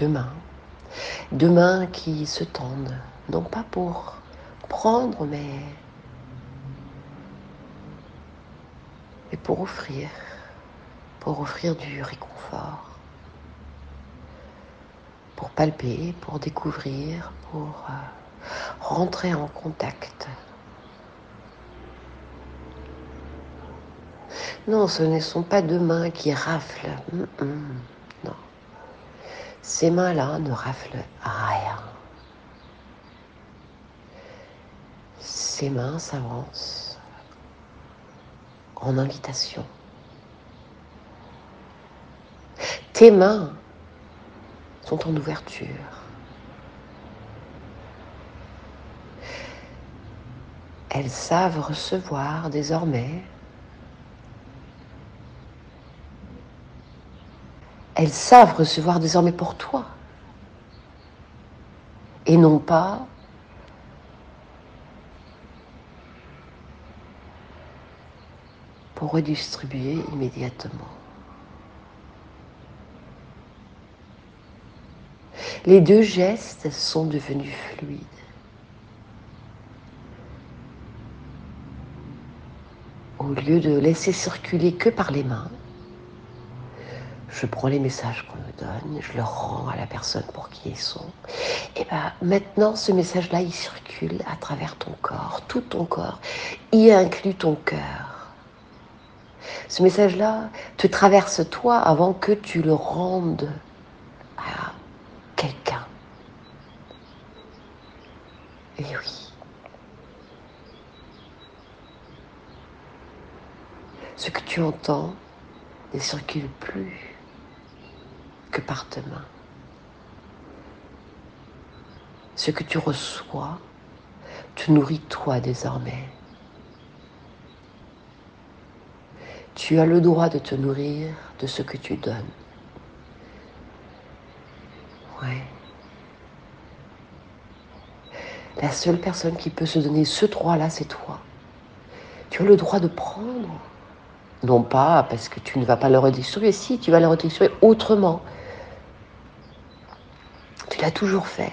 deux mains, deux mains qui se tendent, non pas pour prendre, mais, mais pour offrir, pour offrir du réconfort, pour palper, pour découvrir, pour euh, rentrer en contact. Non, ce ne sont pas deux mains qui raflent. Ces mains-là ne raflent rien. Ces mains s'avancent en invitation. Tes mains sont en ouverture. Elles savent recevoir désormais. Elles savent recevoir désormais pour toi. Et non pas pour redistribuer immédiatement. Les deux gestes sont devenus fluides. Au lieu de laisser circuler que par les mains, je prends les messages qu'on me donne, je les rends à la personne pour qui ils sont. Et bien maintenant, ce message-là, il circule à travers ton corps, tout ton corps, y inclut ton cœur. Ce message-là te traverse toi avant que tu le rendes à quelqu'un. Et oui. Ce que tu entends ne circule plus que par tes mains. Ce que tu reçois te nourrit toi désormais. Tu as le droit de te nourrir de ce que tu donnes. Ouais. La seule personne qui peut se donner ce droit-là, c'est toi. Tu as le droit de prendre. Non pas parce que tu ne vas pas le redistribuer, si tu vas le redistribuer autrement. L'as toujours fait.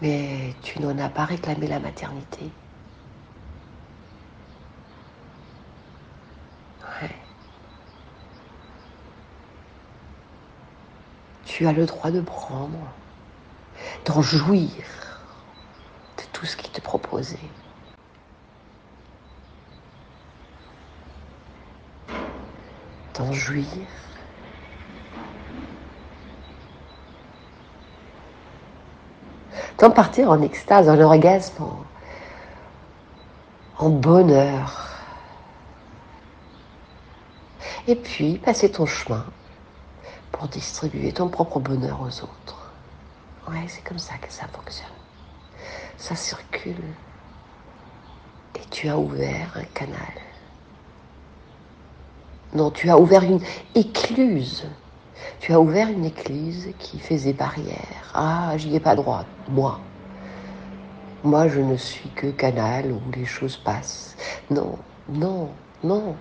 Mais tu n'en as pas réclamé la maternité. Tu as le droit de prendre, d'en jouir de tout ce qui te proposait. D'en jouir. D'en partir en extase, en orgasme, en, en bonheur. Et puis passer ton chemin pour distribuer ton propre bonheur aux autres. Ouais, c'est comme ça que ça fonctionne. Ça circule. Et tu as ouvert un canal. Non, tu as ouvert une écluse. Tu as ouvert une écluse qui faisait barrière. Ah, j'y ai pas droit, moi. Moi, je ne suis que canal où les choses passent. Non, non, non,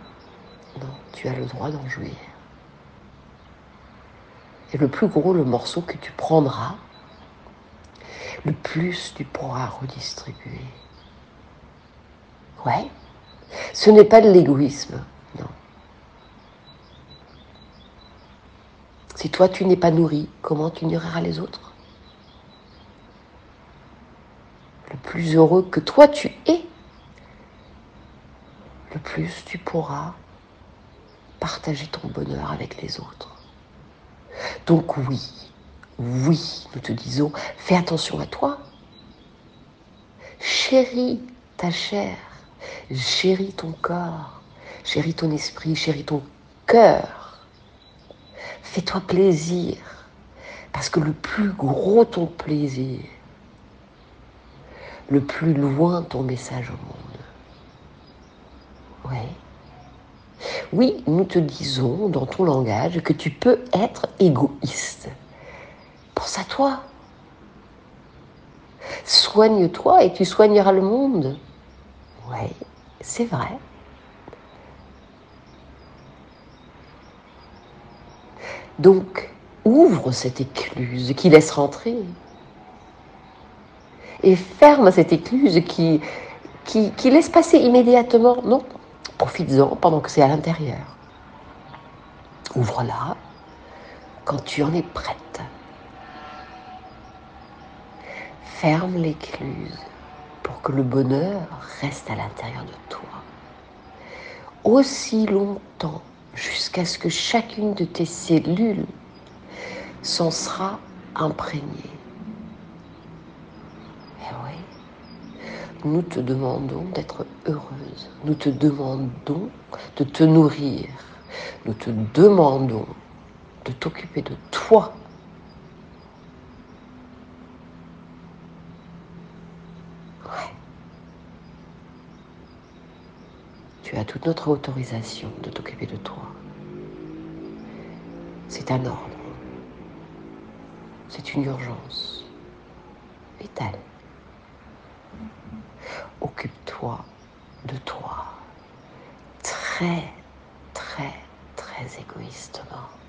non, tu as le droit d'en jouir. Et le plus gros le morceau que tu prendras, le plus tu pourras redistribuer. Ouais, ce n'est pas de l'égoïsme, non. Si toi tu n'es pas nourri, comment tu nourriras les autres? Le plus heureux que toi tu es, le plus tu pourras partager ton bonheur avec les autres. Donc oui, oui, nous te disons, fais attention à toi. Chéris ta chair, chéris ton corps, chéris ton esprit, chéris ton cœur. Fais-toi plaisir, parce que le plus gros ton plaisir, le plus loin ton message au monde. Oui. Oui, nous te disons dans ton langage que tu peux être égoïste. Pense à toi. Soigne-toi et tu soigneras le monde. Oui, c'est vrai. Donc, ouvre cette écluse qui laisse rentrer. Et ferme cette écluse qui, laisse passer immédiatement. Non, profites-en pendant que c'est à l'intérieur. Ouvre-la quand tu en es prête. Ferme l'écluse pour que le bonheur reste à l'intérieur de toi. Aussi longtemps jusqu'à ce que chacune de tes cellules s'en sera imprégnée. Eh oui, nous te demandons d'être heureuse. Nous te demandons de te nourrir. Nous te demandons de t'occuper de toi. Tu as toute notre autorisation de t'occuper de toi. C'est un ordre. C'est une urgence vitale. Occupe-toi de toi très, très, très égoïstement.